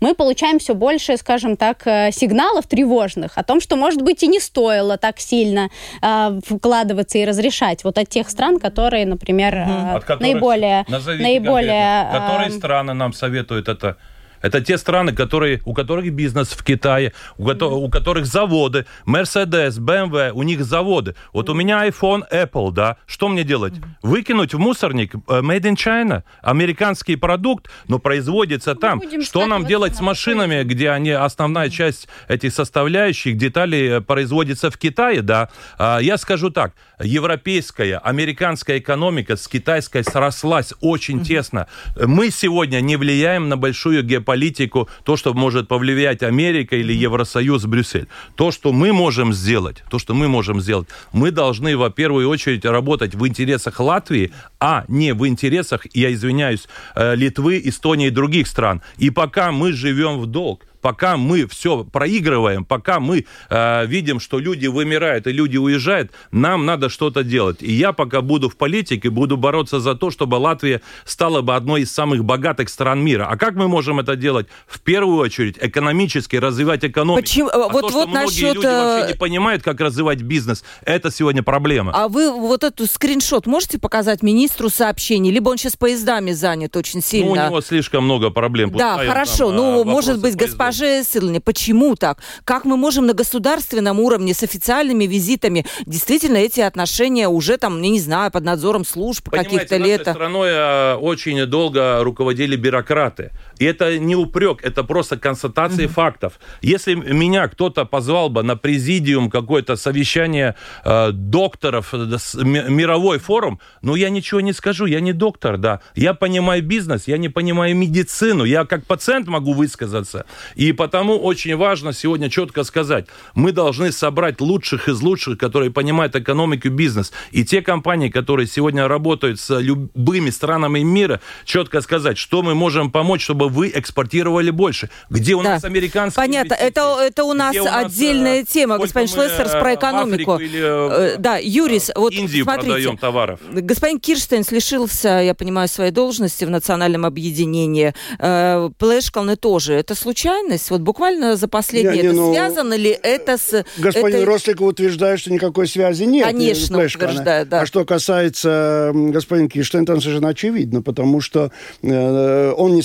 мы получаем все больше, скажем так, э, сигналов тревожных о том, что, может быть, и не стоило так сильно э, вкладываться и разрешать вот от тех стран, которые, например, э, от которых, наиболее... наиболее э, которые страны нам советуют это это те страны, которые, у которых бизнес в Китае, у, mm-hmm. у которых заводы, Mercedes, BMW, у них заводы. Вот mm-hmm. у меня iPhone, Apple, да. Что мне делать? Mm-hmm. Выкинуть в мусорник э, Made in China, американский продукт, но производится Мы там. Что нам делать с машинами, где они, основная часть этих составляющих, деталей э, производится в Китае, да? А, я скажу так, европейская, американская экономика с китайской срослась очень mm-hmm. тесно. Мы сегодня не влияем на большую геополитику политику, то, что может повлиять Америка или Евросоюз, Брюссель. То, что мы можем сделать, то, что мы можем сделать, мы должны, во первую очередь, работать в интересах Латвии, а не в интересах, я извиняюсь, э, Литвы, Эстонии и других стран. И пока мы живем в долг, пока мы все проигрываем, пока мы э, видим, что люди вымирают и люди уезжают, нам надо что-то делать. И я пока буду в политике, буду бороться за то, чтобы Латвия стала бы одной из самых богатых стран мира. А как мы можем это делать? В первую очередь экономически развивать экономику. Почему? А вот, то, вот многие насчет... люди вообще не э, понимают, как развивать бизнес, это сегодня проблема. А вы вот эту скриншот можете показать министру сообщений? Либо он сейчас поездами занят очень сильно? Ну, у него слишком много проблем. Да, хорошо. Там, ну, может быть, господин госпоже Сырлине, почему так? Как мы можем на государственном уровне с официальными визитами действительно эти отношения уже там, я не знаю, под надзором служб каких-то лет? страной а, очень долго руководили бюрократы. И это не упрек, это просто констатация mm-hmm. фактов. Если меня кто-то позвал бы на президиум какое-то совещание э, докторов, э, мировой форум, ну я ничего не скажу, я не доктор, да. Я понимаю бизнес, я не понимаю медицину, я как пациент могу высказаться. И потому очень важно сегодня четко сказать, мы должны собрать лучших из лучших, которые понимают экономику и бизнес. И те компании, которые сегодня работают с любыми странами мира, четко сказать, что мы можем помочь, чтобы вы экспортировали больше. Где у да. нас американские Понятно, это, это у нас, у нас отдельная э, тема, господин Шлессерс, про экономику. Или, э, да, Юрис, вот Индию смотрите, продаем товаров. Господин Кирштейнс лишился, я понимаю, своей должности в национальном объединении. Э, Плешкалны тоже. Это случайно? случайность? Вот буквально за последнее, не, не, это ну, связано ли это с... Господин это... Росликов утверждает, что никакой связи нет. Конечно, Флешка, утверждает, да. А что касается господина Киштейна, там совершенно очевидно, потому что э, он не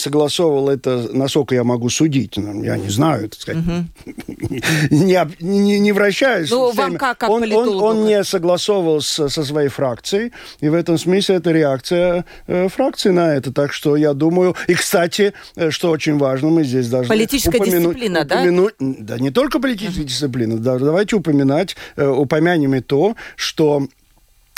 согласовывал это, насколько я могу судить. Ну, я не знаю, так сказать. Угу. не, не, не вращаюсь. Ну, вам как, как он, он, он не согласовывал с, со своей фракцией, и в этом смысле это реакция э, фракции на это. Так что я думаю... И, кстати, э, что очень важно, мы здесь должны политическая упомянуть, дисциплина, да? Упомянуть, да, не только политическая uh-huh. дисциплина. Да, давайте упоминать, э, упомянем и то, что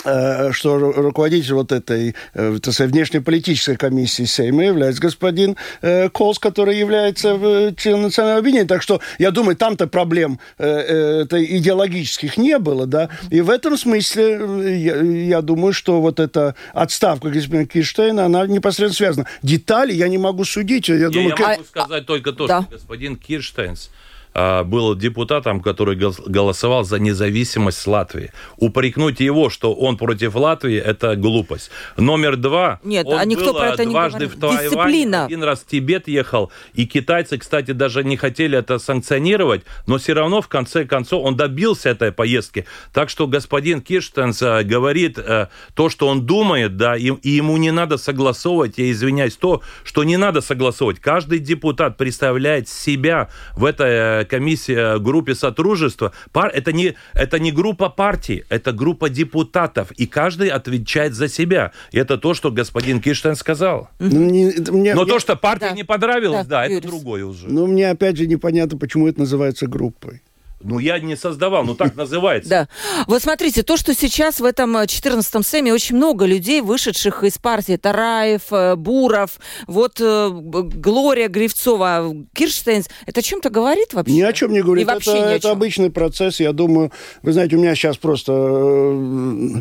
что руководитель вот этой э, так сказать, внешнеполитической комиссии Сейма является господин э, Колс, который является членом национального объединения. Так что, я думаю, там-то проблем это идеологических не было, да. И в этом смысле я, я думаю, что вот эта отставка господина Кирштейна, она непосредственно связана. Детали я не могу судить. Я, я, думаю, я могу сказать только то, да. что господин Кирштейнс был депутатом, который голосовал за независимость Латвии. Упрекнуть его, что он против Латвии, это глупость. Номер два. Нет, он а никто был про это дважды не в Тайвань, Дисциплина. один раз в Тибет ехал, и китайцы, кстати, даже не хотели это санкционировать, но все равно в конце концов он добился этой поездки. Так что господин Кирштенс э, говорит э, то, что он думает, да, и, и ему не надо согласовывать, я извиняюсь, то, что не надо согласовывать. Каждый депутат представляет себя в этой э, комиссия, группе сотрудничества, пар, это, не, это не группа партий, это группа депутатов, и каждый отвечает за себя. И это то, что господин Киштен сказал. Ну, не- это мне- Но я- то, что партии Да. не понравилось, Да, да, это другое уже. Ну, мне опять же непонятно, почему это называется группой. Ну, я не создавал, ну так называется. Да. Вот смотрите, то, что сейчас в этом э, 14-м Сэме очень много людей, вышедших из партии Тараев, э, Буров, вот э, Глория Гривцова, Кирштейнс, это о чем-то говорит вообще? Ни о чем не говорит. И вообще это ни о это чем. обычный процесс. Я думаю, вы знаете, у меня сейчас просто э,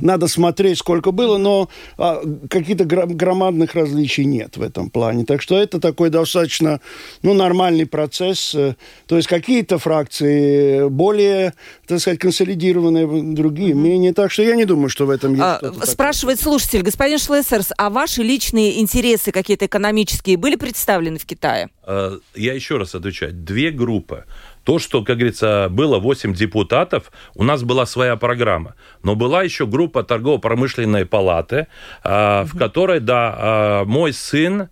надо смотреть, сколько было, но а, каких-то громадных различий нет в этом плане. Так что это такой достаточно ну, нормальный процесс. Э, То есть какие-то фракции более, так сказать, консолидированные, другие менее. Так что я не думаю, что в этом есть А, что-то такое. спрашивает слушатель, господин Шлессерс, а ваши личные интересы какие-то экономические были представлены в Китае? Э, Я еще раз отвечаю. Две группы. То, что, как говорится, было 8 депутатов, у нас была своя программа. Но была еще группа торгово-промышленной палаты, э, в которой, да, э, мой сын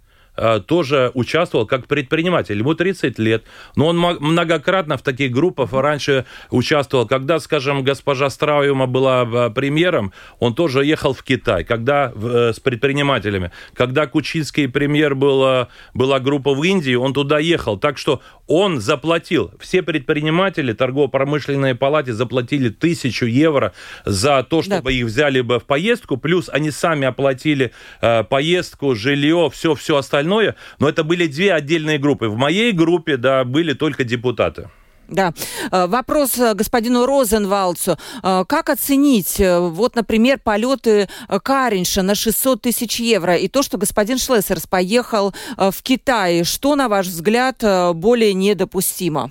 тоже участвовал как предприниматель. Ему 30 лет, но он многократно в таких группах раньше участвовал. Когда, скажем, госпожа Страуема была э, премьером, он тоже ехал в Китай, когда э, с предпринимателями. Когда Кучинский премьер был, э, была группа в Индии, он туда ехал. Так что он заплатил. Все предприниматели торгово-промышленной палате заплатили тысячу евро за то, Да. чтобы их взяли бы в поездку, плюс они сами оплатили э, поездку, жилье, все, все остальное. Но это были две отдельные группы. В моей группе, да, были только депутаты. Да. Э, Вопрос э, господину Розенвалцу. Э, Как оценить, вот, например, полеты Каринша на 600 тысяч евро и то, что господин Шлессерс поехал в Китай? Что, на ваш взгляд, более недопустимо?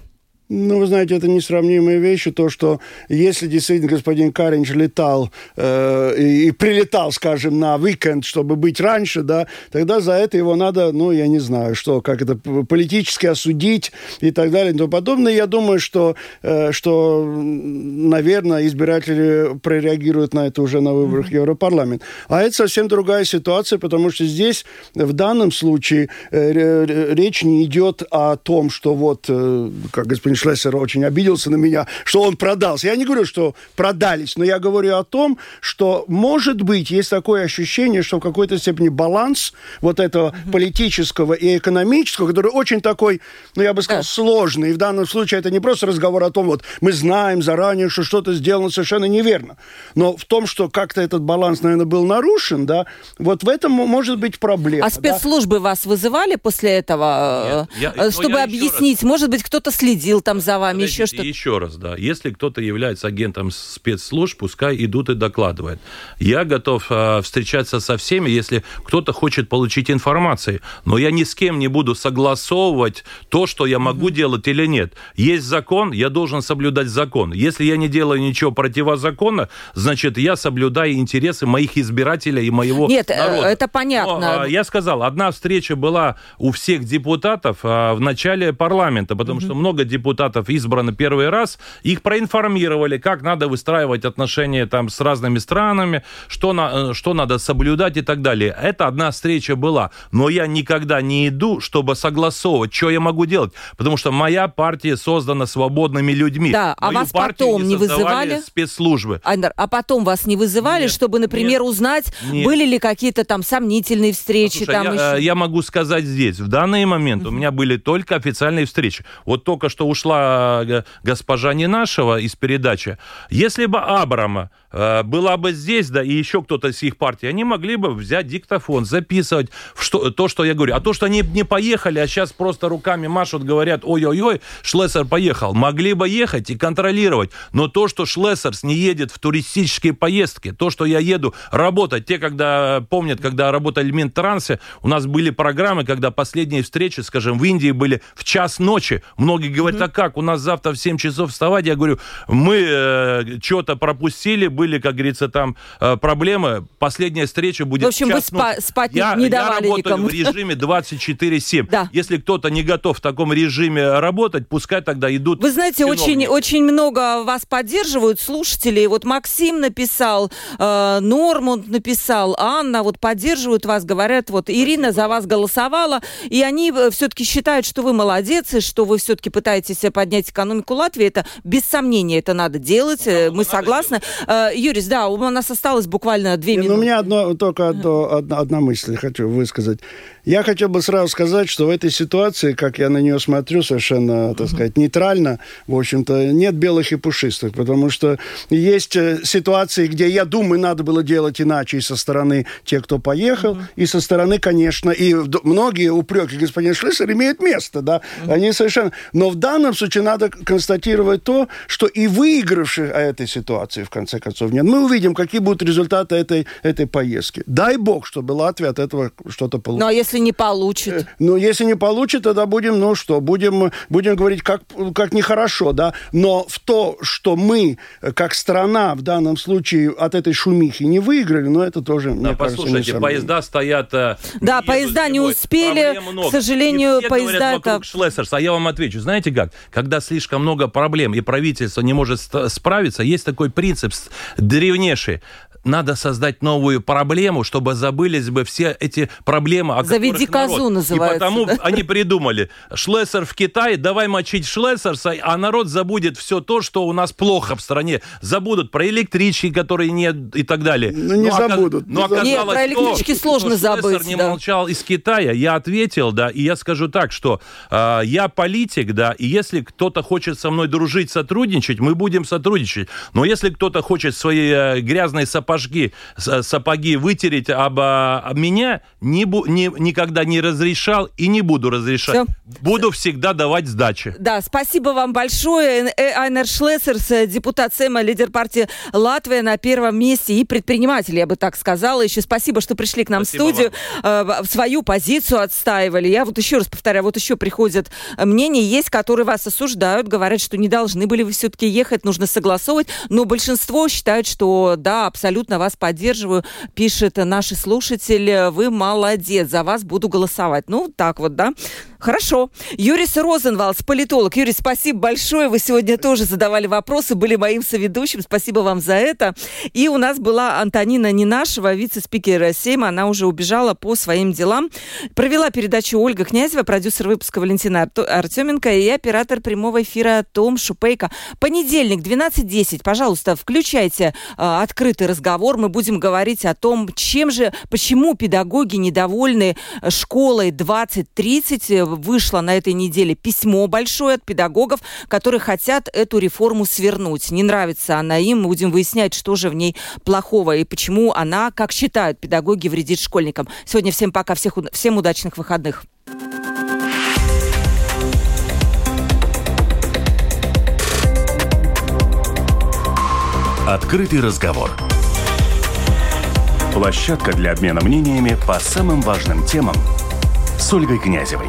Ну, вы знаете, это несравнимые вещи. То, что если действительно господин Каринч летал э, и, и прилетал, скажем, на уикенд, чтобы быть раньше, да, тогда за это его надо, ну, я не знаю, что, как это, политически осудить и так далее и тому подобное. Я думаю, что, э, что наверное, избиратели прореагируют на это уже на выборах в Европарламент. А это совсем другая ситуация, потому что здесь, в данном случае, э, ре- ре- речь не идет о том, что вот, э, как господин Шлессер очень обиделся на меня, что он продался. Я не говорю, что продались, но я говорю о том, что, может быть, есть такое ощущение, что в какой-то степени баланс вот этого политического и экономического, который очень такой, ну, я бы сказал, Да. сложный. И в данном случае это не просто разговор о том, вот мы знаем заранее, что что-то сделано совершенно неверно. Но в том, что как-то этот баланс, наверное, был нарушен, да, вот в этом может быть проблема. А спецслужбы вас вызывали после этого, Нет, я- э, чтобы я объяснить? Может быть, кто-то следил там за вами, еще Подождите, что-то? Еще раз, да. Если кто-то является агентом спецслужб, пускай идут и докладывают. Я готов э, встречаться со всеми, если кто-то хочет получить информацию. Но я ни с кем не буду согласовывать то, что я могу делать или нет. Есть закон, я должен соблюдать закон. Если я не делаю ничего противозаконно, значит, я соблюдаю интересы моих избирателей и моего Нет, э, народа. это понятно. Но, а, я сказал, одна встреча была у всех депутатов а, в начале парламента, потому что много депутатов избрано первый раз, их проинформировали, как надо выстраивать отношения там с разными странами, что, на, э, что надо соблюдать и так далее. Это одна встреча была, но я никогда не иду, чтобы согласовывать, что я могу делать, потому что моя партия создана свободными людьми. Да, а Мою вас партию потом не создавали вызывали? спецслужбы. Айндар, а потом вас не вызывали, Нет, чтобы, например, нет, узнать, нет. были ли какие-то там сомнительные встречи? Слушай, там я, еще? э, я могу сказать здесь, в данный момент у меня были только официальные встречи. Вот только что ушла э, госпожа Ненашева из передачи. Если бы Абрама э, была бы здесь, да, и еще кто-то из их партии, они могли бы взять диктофон, записывать что, то, что я говорю. А то, что они не поехали, а сейчас просто руками машут, говорят, ой-ой-ой, Шлессер поехал. Могли бы ехать и контролировать. Но то, что Шлессерс не едет в туристические поездки, то, что я еду работать, те, когда помнят, когда работали в Минтрансе, у нас были программы, когда последние встречи, скажем, в Индии были в час ночи. Многие говорят, а как, у нас завтра в 7 часов вставать? Я говорю, мы э, что-то пропустили, были, как говорится, там э, проблемы. Последняя встреча будет В общем, вы час ночи. спа- спать не- я, не я давали работаю никому. в режиме 24-7. Да. Если кто-то не готов в таком режиме работать, пускай тогда идут Вы знаете, очень, очень много вас поддерживают слушателей. Вот Максим написал, э, Нормунд написал, Анна вот поддерживают вас, говорят, вот Ирина за вас голосовала, и они все-таки считают, что вы молодец, и что вы все-таки пытаетесь поднять экономику Латвии, это без сомнения это надо делать, ну, мы согласны. Делать. Юрис, да, у нас осталось буквально две минуты. Ну, у меня одно, только одно, одна, одна мысль хочу высказать. Я хотел бы сразу сказать, что в этой ситуации, как я на нее смотрю, совершенно, так сказать, нейтрально, в общем-то, нет белых и пушистых, потому что есть э, ситуации, где, я думаю, надо было делать иначе и со стороны тех, кто поехал, mm-hmm. и со стороны, конечно, и многие упреки господин Шлиссер имеют место, да, mm-hmm. они совершенно... Но в данном случае надо констатировать то, что и выигравших этой ситуации, в конце концов, нет. Мы увидим, какие будут результаты этой, этой поездки. Дай бог, чтобы Латвия от этого что-то получила. Ну, а если не получит? Э, ну, если не получит, тогда будем, ну что, будем, будем говорить, как, как нехорошо, да. Но в то, что мы, э, как страна, в данном случае от этой шумихи не выиграли, но это тоже, да, мне послушайте, кажется, поезда стоят... Э, да, поезда не успели, к сожалению, и поезда... это... Шлессерс, а я вам отвечу. Знаете как? Когда слишком много проблем, и правительство не может справиться, есть такой принцип древнейший надо создать новую проблему, чтобы забылись бы все эти проблемы, о Заведи козу народ. называется. И потому да? они придумали Шлессер в Китае, давай мочить Шлессерса, а народ забудет все то, что у нас плохо в стране. Забудут про электрички, которые нет и так далее. Ну, не ну, забудут. Ну, оказалось нет, про электрички то, сложно что забыть. не да. молчал из Китая. Я ответил, да, и я скажу так, что э, я политик, да, и если кто-то хочет со мной дружить, сотрудничать, мы будем сотрудничать. Но если кто-то хочет свои э, грязные сапоги сапожки, сапоги вытереть об, а, об меня, не, не, никогда не разрешал и не буду разрешать. Все. Буду всегда давать сдачи. Да, спасибо вам большое. Э, Айнер Шлессерс, э, депутат Сэма, лидер партии Латвия на первом месте и предприниматель, я бы так сказала. Еще спасибо, что пришли к нам спасибо в студию, вам. Э, свою позицию отстаивали. Я вот еще раз повторяю, вот еще приходят мнения, есть, которые вас осуждают, говорят, что не должны были вы все-таки ехать, нужно согласовывать, но большинство считают, что да, абсолютно абсолютно вас поддерживаю, пишет наш слушатель. Вы молодец, за вас буду голосовать. Ну, так вот, да. Хорошо. Юрис Розенвалдс, политолог. Юрий, спасибо большое. Вы сегодня тоже задавали вопросы, были моим соведущим. Спасибо вам за это. И у нас была Антонина Нинашева, вице-спикер Сейма. Она уже убежала по своим делам. Провела передачу Ольга Князева, продюсер выпуска Валентина Артеменко и оператор прямого эфира Том Шупейко. Понедельник, 12.10. Пожалуйста, включайте э, открытый разговор. Мы будем говорить о том, чем же, почему педагоги недовольны школой 2030 вышло на этой неделе письмо большое от педагогов, которые хотят эту реформу свернуть. Не нравится она им. Мы будем выяснять, что же в ней плохого и почему она, как считают педагоги, вредит школьникам. Сегодня всем пока, всех, всем удачных выходных. Открытый разговор. Площадка для обмена мнениями по самым важным темам – с Ольгой Князевой